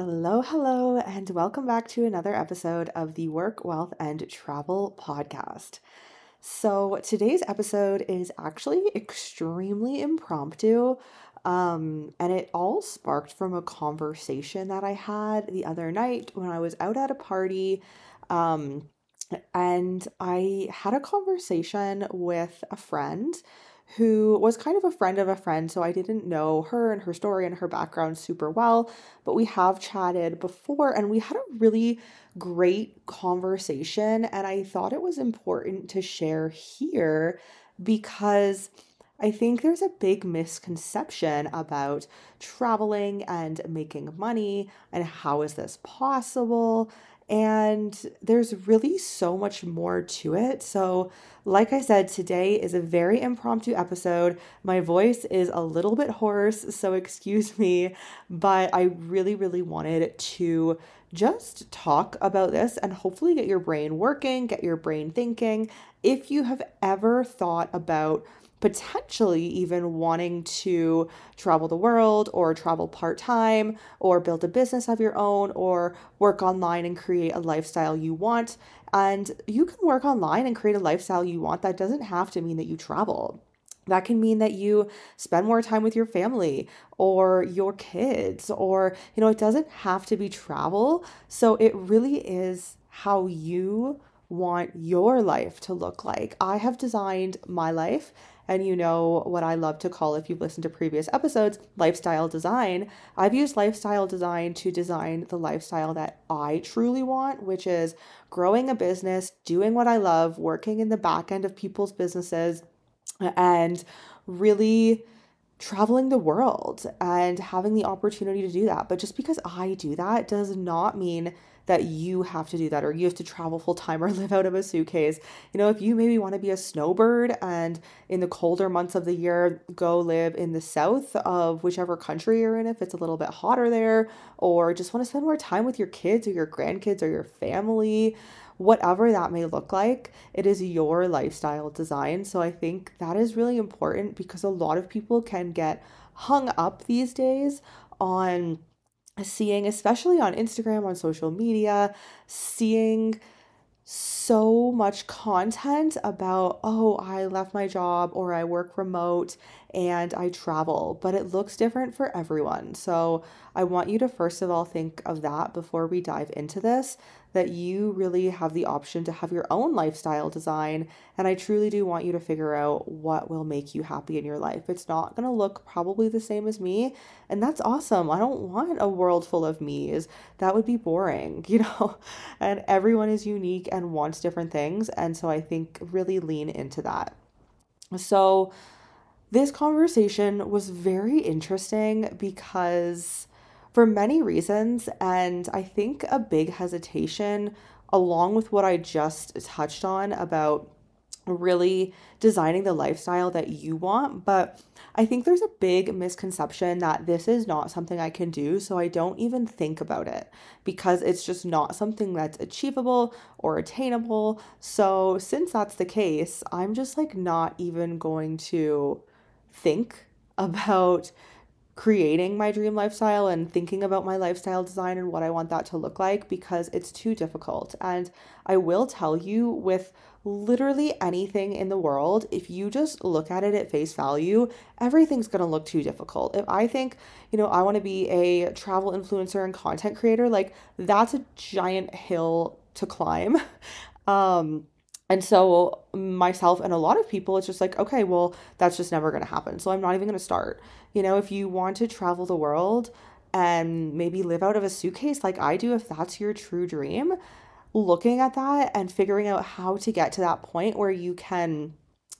Hello, hello, and welcome back to another episode of the Work, Wealth, and Travel podcast. So, today's episode is actually extremely impromptu, um, and it all sparked from a conversation that I had the other night when I was out at a party. Um, and I had a conversation with a friend who was kind of a friend of a friend. So I didn't know her and her story and her background super well, but we have chatted before and we had a really great conversation. And I thought it was important to share here because. I think there's a big misconception about traveling and making money and how is this possible? And there's really so much more to it. So, like I said, today is a very impromptu episode. My voice is a little bit hoarse, so excuse me, but I really, really wanted to just talk about this and hopefully get your brain working, get your brain thinking. If you have ever thought about potentially even wanting to travel the world or travel part time or build a business of your own or work online and create a lifestyle you want. And you can work online and create a lifestyle you want. That doesn't have to mean that you travel. That can mean that you spend more time with your family or your kids, or, you know, it doesn't have to be travel. So it really is how you want your life to look like. I have designed my life and you know what I love to call, if you've listened to previous episodes, lifestyle design. I've used lifestyle design to design the lifestyle that I truly want, which is growing a business, doing what I love, working in the back end of people's businesses, and really traveling the world and having the opportunity to do that. But just because I do that does not mean that you have to do that or you have to travel full time or live out of a suitcase. You know, if you maybe want to be a snowbird and in the colder months of the year go live in the south of whichever country you're in, if it's a little bit hotter there, or just want to spend more time with your kids or your grandkids or your family whatever that may look like, it is your lifestyle design. So I think that is really important because a lot of people can get hung up these days on seeing, especially on Instagram, on social media, seeing so much content about, oh, I left my job or I work remote and I travel, but it looks different for everyone. So I want you to first of all think of that before we dive into this that you really have the option to have your own lifestyle design. And I truly do want you to figure out what will make you happy in your life. It's not going to look probably the same as me. And that's awesome. I don't want a world full of me's. That would be boring, you know? And everyone is unique and wants different things. And so I think really lean into that. So, this conversation was very interesting because, for many reasons, and I think a big hesitation, along with what I just touched on about really designing the lifestyle that you want. But I think there's a big misconception that this is not something I can do. So I don't even think about it because it's just not something that's achievable or attainable. So since that's the case, I'm just like not even going to think about creating my dream lifestyle and thinking about my lifestyle design and what I want that to look like because it's too difficult. And I will tell you with literally anything in the world, if you just look at it at face value, everything's to look too difficult. If I think, you know, I want to be a travel influencer and content creator, like that's a giant hill to climb. Um and so, myself and a lot of people, it's just like, okay, well, that's just never going to happen. So, I'm not even going to start. You know, if you want to travel the world and maybe live out of a suitcase like I do, if that's your true dream, looking at that and figuring out how to get to that point where you can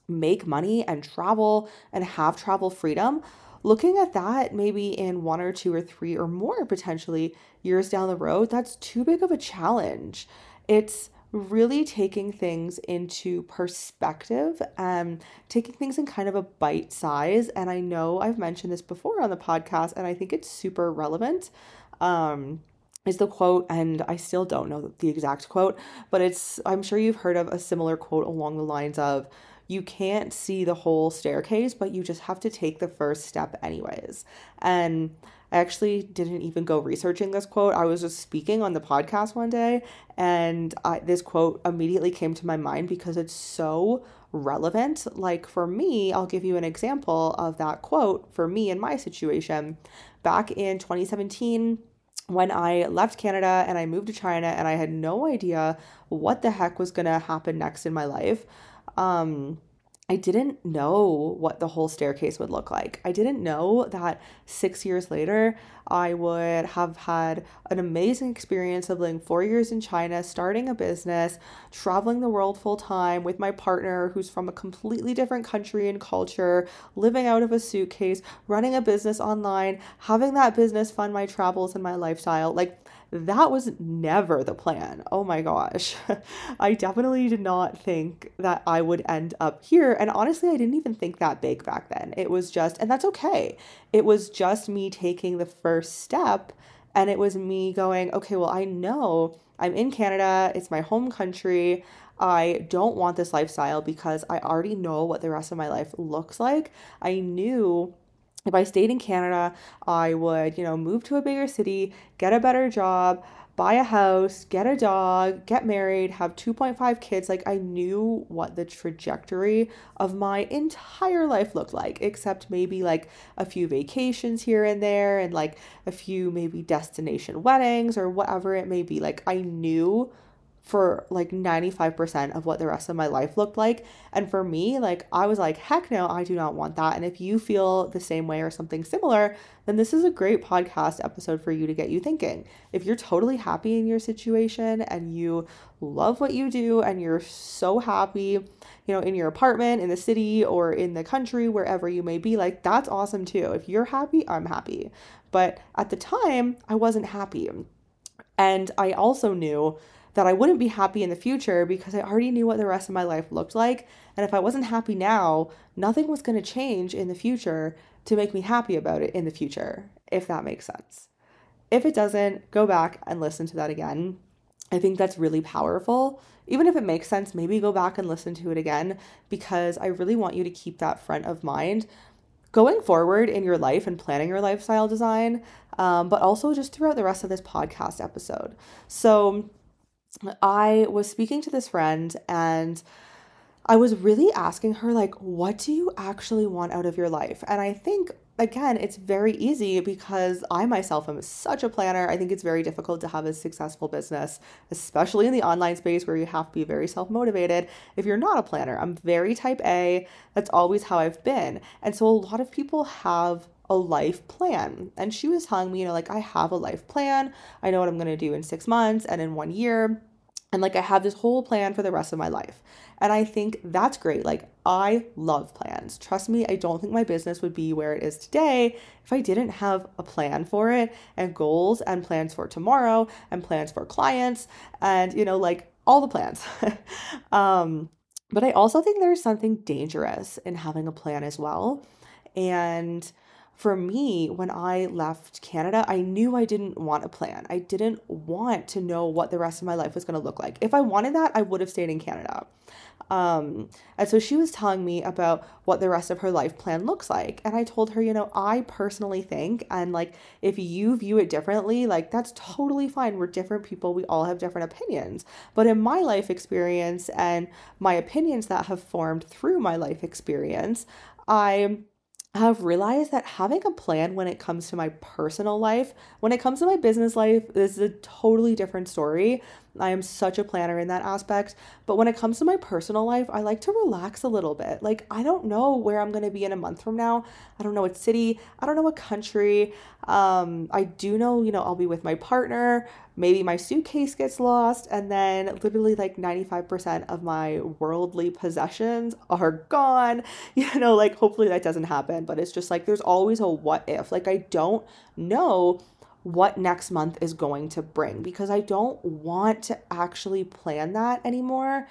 make money and travel and have travel freedom, looking at that maybe in one or two or three or more potentially years down the road, that's too big of a challenge. It's really taking things into perspective, um, taking things in kind of a bite size. And I know I've mentioned this before on the podcast, and I think it's super relevant. Um, is the quote, and I still don't know the exact quote, but it's, I'm sure you've heard of a similar quote along the lines of, you can't see the whole staircase, but you just have to take the first step, anyways. And I actually didn't even go researching this quote. I was just speaking on the podcast one day, and I, this quote immediately came to my mind because it's so relevant. Like for me, I'll give you an example of that quote for me in my situation. Back in 2017, when I left Canada and I moved to China, and I had no idea what the heck was to happen next in my life. Um, I didn't know what the whole staircase would look like. I didn't know that six years later, I would have had an amazing experience of living four years in China, starting a business, traveling the world full time with my partner who's from a completely different country and culture, living out of a suitcase, running a business online, having that business fund my travels and my lifestyle. Like, that was never the plan. Oh my gosh. I definitely did not think that I would end up here. And honestly, I didn't even think that big back then. It was just, and that's okay. It was just me taking the first step. And it was me going, okay, well, I know I'm in Canada, it's my home country. I don't want this lifestyle because I already know what the rest of my life looks like. I knew if I stayed in Canada, I would, you know, move to a bigger city, get a better job, buy a house, get a dog, get married, have 2.5 kids. Like I knew what the trajectory of my entire life looked like, except maybe like a few vacations here and there and like a few maybe destination weddings or whatever it may be. Like I knew for like 95% of what the rest of my life looked like. And for me, like I was like, heck no, I do not want that. And if you feel the same way or something similar, then this is a great podcast episode for you to get you thinking. If you're totally happy in your situation and you love what you do and you're so happy, you know, in your apartment, in the city, or in the country, wherever you may be, like that's awesome too. If you're happy, I'm happy. But at the time, I wasn't happy. And I also knew that I wouldn't be happy in the future because I already knew what the rest of my life looked like. And if I wasn't happy now, nothing was going to change in the future to make me happy about it in the future, if that makes sense. If it doesn't, go back and listen to that again. I think that's really powerful. Even if it makes sense, maybe go back and listen to it again because I really want you to keep that front of mind going forward in your life and planning your lifestyle design, um, but also just throughout the rest of this podcast episode. So, I was speaking to this friend and I was really asking her, like, what do you actually want out of your life? And I think, again, it's very easy because I myself am such a planner. I think it's very difficult to have a successful business, especially in the online space where you have to be very self motivated if you're not a planner. I'm very type A. That's always how I've been. And so a lot of people have a life plan. And she was telling me, you know, like, I have a life plan. I know what I'm going to do in six months and in one year. And like, I have this whole plan for the rest of my life. And I think that's great. Like, I love plans. Trust me, I don't think my business would be where it is today if I didn't have a plan for it and goals and plans for tomorrow and plans for clients and, you know, like all the plans. um, but I also think there's something dangerous in having a plan as well. And for me, when I left Canada, I knew I didn't want a plan. I didn't want to know what the rest of my life was going to look like. If I wanted that, I would have stayed in Canada. Um, and so she was telling me about what the rest of her life plan looks like. And I told her, you know, I personally think, and like, if you view it differently, like, that's totally fine. We're different people, we all have different opinions. But in my life experience and my opinions that have formed through my life experience, I have realized that having a plan when it comes to my personal life, when it comes to my business life, is a totally different story. I am such a planner in that aspect. But when it comes to my personal life, I like to relax a little bit. Like, I don't know where I'm going to be in a month from now. I don't know what city. I don't know what country. Um, I do know, you know, I'll be with my partner. Maybe my suitcase gets lost. And then literally like 95% of my worldly possessions are gone. You know, like, hopefully that doesn't happen. But it's just like there's always a what if. Like, I don't know what next month is going to bring because I don't want to actually plan that anymore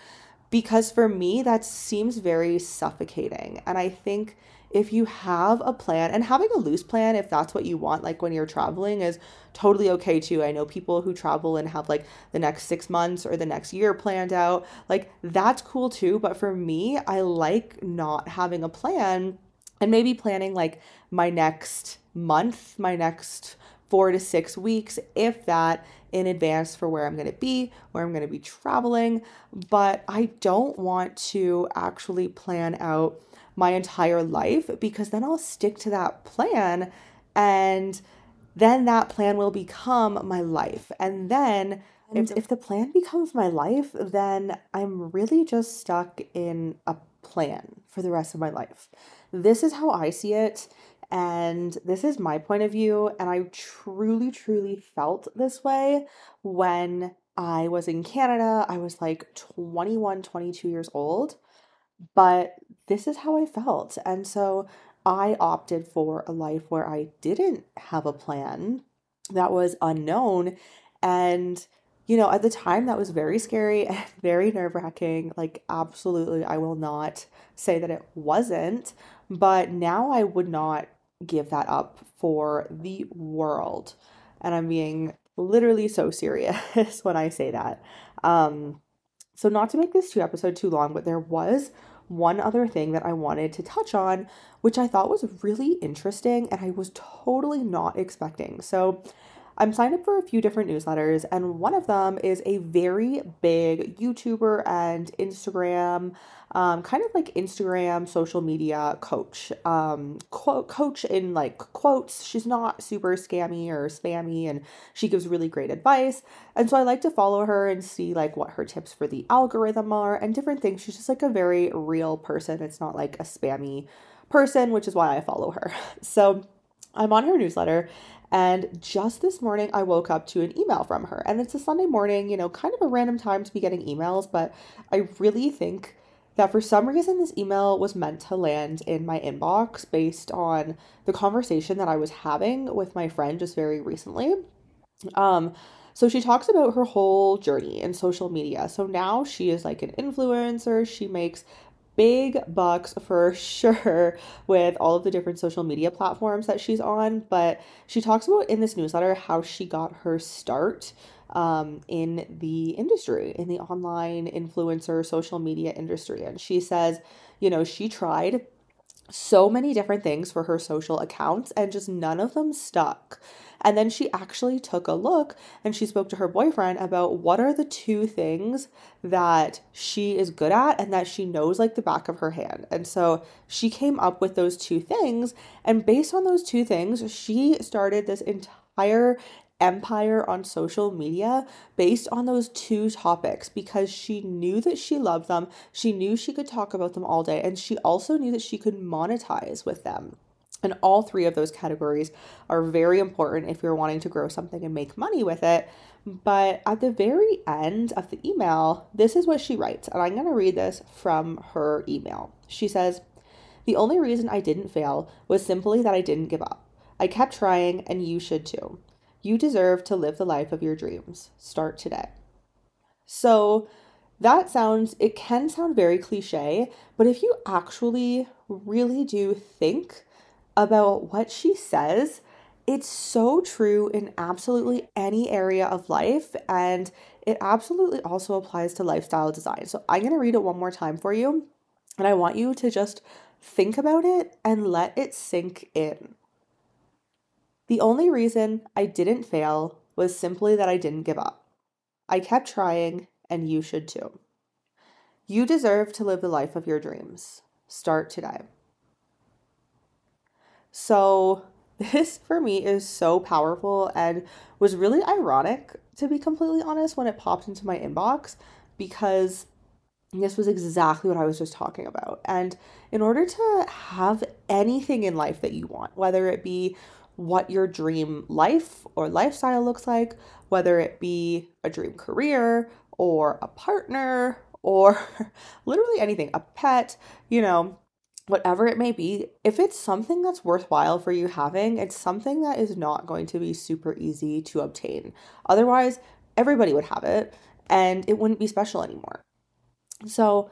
because for me that seems very suffocating and I think if you have a plan and having a loose plan if that's what you want like when you're traveling is totally okay too. I know people who travel and have like the next 6 months or the next year planned out. Like that's cool too, but for me I like not having a plan and maybe planning like my next month, my next four to six weeks, if that, in advance for where I'm going to be, where I'm going to be traveling. But I don't want to actually plan out my entire life because then I'll stick to that plan and then that plan will become my life. And then if, if the plan becomes my life, then I'm really just stuck in a plan for the rest of my life. This is how I see it. And this is my point of view. And I truly, truly felt this way when I was in Canada. I was like 21, 22 years old. But this is how I felt. And so I opted for a life where I didn't have a plan that was unknown. And, you know, at the time that was very scary and very nerve wracking. Like, absolutely, I will not say that it wasn't. But now I would not give that up for the world. And I'm being literally so serious when I say that. Um, so, not to make this two episode too long, but there was one other thing that I wanted to touch on, which I thought was really interesting and I was totally not expecting. So, I'm signed up for a few different newsletters, and one of them is a very big YouTuber and Instagram, um, kind of like Instagram social media coach. Um, quote, coach in like quotes. She's not super scammy or spammy, and she gives really great advice. And so I like to follow her and see like what her tips for the algorithm are and different things. She's just like a very real person. It's not like a spammy person, which is why I follow her. So I'm on her newsletter and just this morning, I woke up to an email from her. And it's a Sunday morning, you know, kind of a random time to be getting emails, but I really think that for some reason this email was meant to land in my inbox based on the conversation that I was having with my friend just very recently. Um, so she talks about her whole journey in social media. So now she is like an influencer. She makes big bucks for sure with all of the different social media platforms that she's on. But she talks about in this newsletter how she got her start um, in the industry, in the online influencer social media industry. And she says, you know, she tried so many different things for her social accounts and just none of them stuck. And then she actually took a look and she spoke to her boyfriend about what are the two things that she is good at and that she knows like the back of her hand. And so she came up with those two things. And based on those two things, she started this entire empire on social media based on those two topics because she knew that she loved them. She knew she could talk about them all day, and she also knew that she could monetize with them. And all three of those categories are very important if you're wanting to grow something and make money with it. But at the very end of the email, this is what she writes. And I'm going to read this from her email. She says, The only reason I didn't fail was simply that I didn't give up. I kept trying, and you should too. You deserve to live the life of your dreams. Start today. So, that sounds, it can sound very cliche, but if you actually really do think about what she says. It's so true in absolutely any area of life, and it absolutely also applies to lifestyle design. So I'm going to read it one more time for you, and I want you to just think about it and let it sink in. The only reason I didn't fail was simply that I didn't give up. I kept trying, and you should too. You deserve to live the life of your dreams. Start today. So, this for me is so powerful and was really ironic, to be completely honest, when it popped into my inbox because this was exactly what I was just talking about. And in order to have anything in life that you want, whether it be what your dream life or lifestyle looks like, whether it be a dream career or a partner or literally anything, a pet, you know, whatever it may be, if it's something that's worthwhile for you having, it's something that is not going to be super easy to obtain. Otherwise, everybody would have it and it wouldn't be special anymore. So,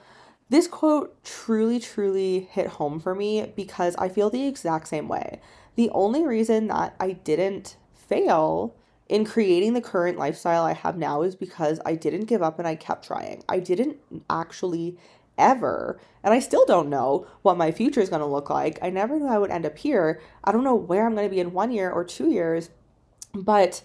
this quote truly, truly hit home for me because I feel the exact same way. The only reason that I didn't fail in creating the current lifestyle I have now is because I didn't give up and I kept trying. I didn't actually ever. And I still don't know what my future is going to look like. I never knew I would end up here. I don't know where I'm going to be in one year or two years, but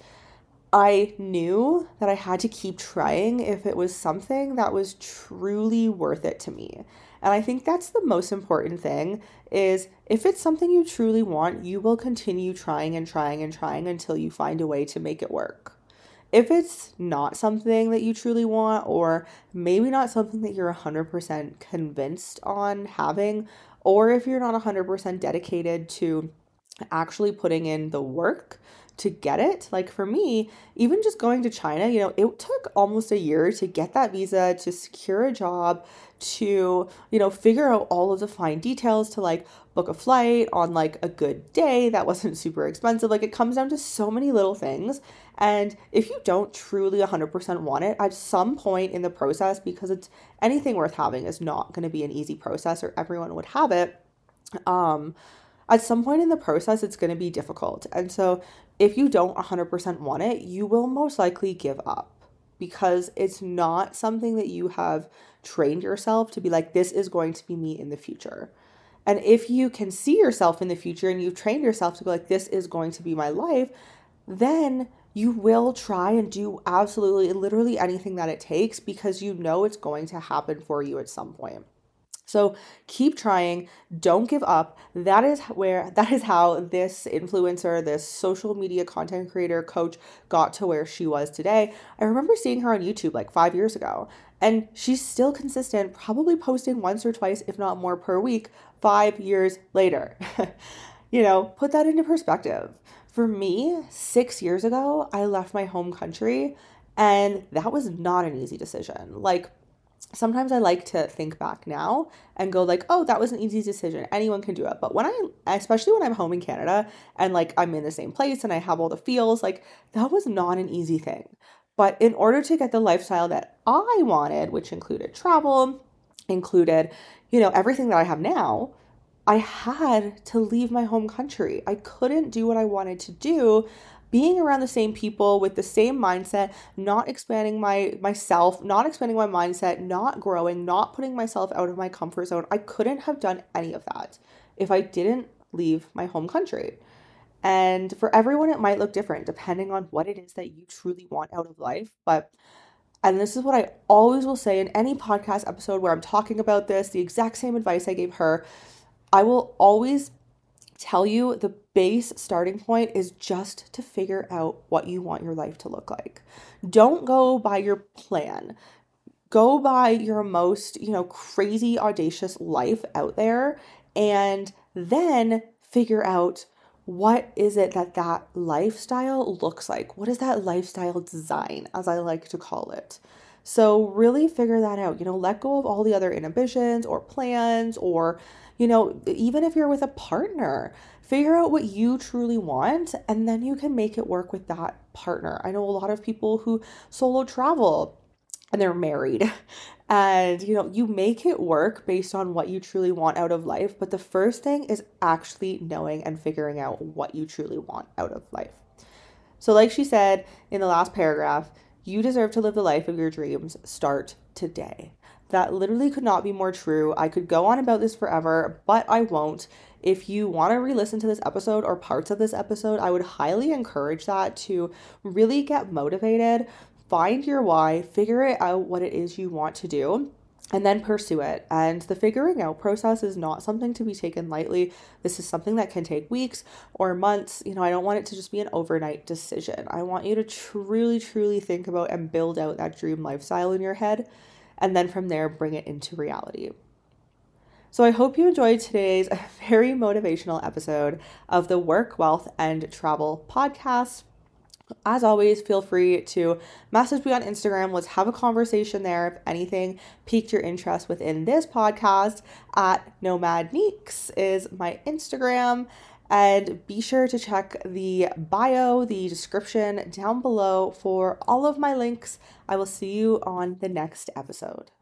I knew that I had to keep trying if it was something that was truly worth it to me. And I think that's the most important thing is if it's something you truly want, you will continue trying and trying and trying until you find a way to make it work. If it's not something that you truly want or maybe not something that you're 100% convinced on having or if you're not 100% dedicated to actually putting in the work to get it. Like for me, even just going to China, you know, it took almost a year to get that visa, to secure a job, to, you know, figure out all of the fine details, to like book a flight on like a good day that wasn't super expensive. Like it comes down to so many little things. And if you don't truly 100% want it, at some point in the process, because it's anything worth having is not going to be an easy process or everyone would have it. Um, at some point in the process, it's going to be difficult. And so if you don't 100% want it, you will most likely give up because it's not something that you have trained yourself to be like, this is going to be me in the future. And if you can see yourself in the future and you've trained yourself to be like, this is going to be my life, then you will try and do absolutely literally anything that it takes because you know it's going to happen for you at some point. So keep trying, don't give up. That is where that is how this influencer, this social media content creator coach got to where she was today. I remember seeing her on YouTube like 5 years ago and she's still consistent, probably posting once or twice if not more per week 5 years later. you know, put that into perspective. For me, 6 years ago, I left my home country and that was not an easy decision. Like sometimes I like to think back now and go like, oh, that was an easy decision. Anyone can do it. But when I, especially when I'm home in Canada and like I'm in the same place and I have all the feels, like that was not an easy thing. But in order to get the lifestyle that I wanted, which included travel, included, you know, everything that I have now, I had to leave my home country. I couldn't do what I wanted to do being around the same people with the same mindset, not expanding my myself, not expanding my mindset, not growing, not putting myself out of my comfort zone. I couldn't have done any of that if I didn't leave my home country. And for everyone, it might look different depending on what it is that you truly want out of life. But, and this is what I always will say in any podcast episode where I'm talking about this, the exact same advice I gave her, I will always tell you the base starting point is just to figure out what you want your life to look like. Don't go by your plan. Go by your most, you know, crazy audacious life out there and then figure out what is it that that lifestyle looks like? What is that lifestyle design as I like to call it? So really figure that out. You know, let go of all the other inhibitions or plans or you know, even if you're with a partner, figure out what you truly want and then you can make it work with that partner. I know a lot of people who solo travel and they're married and you know you make it work based on what you truly want out of life but the first thing is actually knowing and figuring out what you truly want out of life. So like she said in the last paragraph you deserve to live the life of your dreams. Start today that literally could not be more true. I could go on about this forever, but I won't. If you want to re listen to this episode or parts of this episode, I would highly encourage that to really get motivated, find your why, figure it out what it is you want to do and then pursue it. And the figuring out process is not something to be taken lightly. This is something that can take weeks or months. You know, I don't want it to just be an overnight decision. I want you to truly, truly think about and build out that dream lifestyle in your head and then from there bring it into reality. So I hope you enjoyed today's very motivational episode of the Work, Wealth, and Travel podcast. As always, feel free to message me on Instagram. Let's have a conversation there if anything piqued your interest within this podcast. At Nomad Neeks is my Instagram. And be sure to check the bio, the description down below for all of my links. I will see you on the next episode.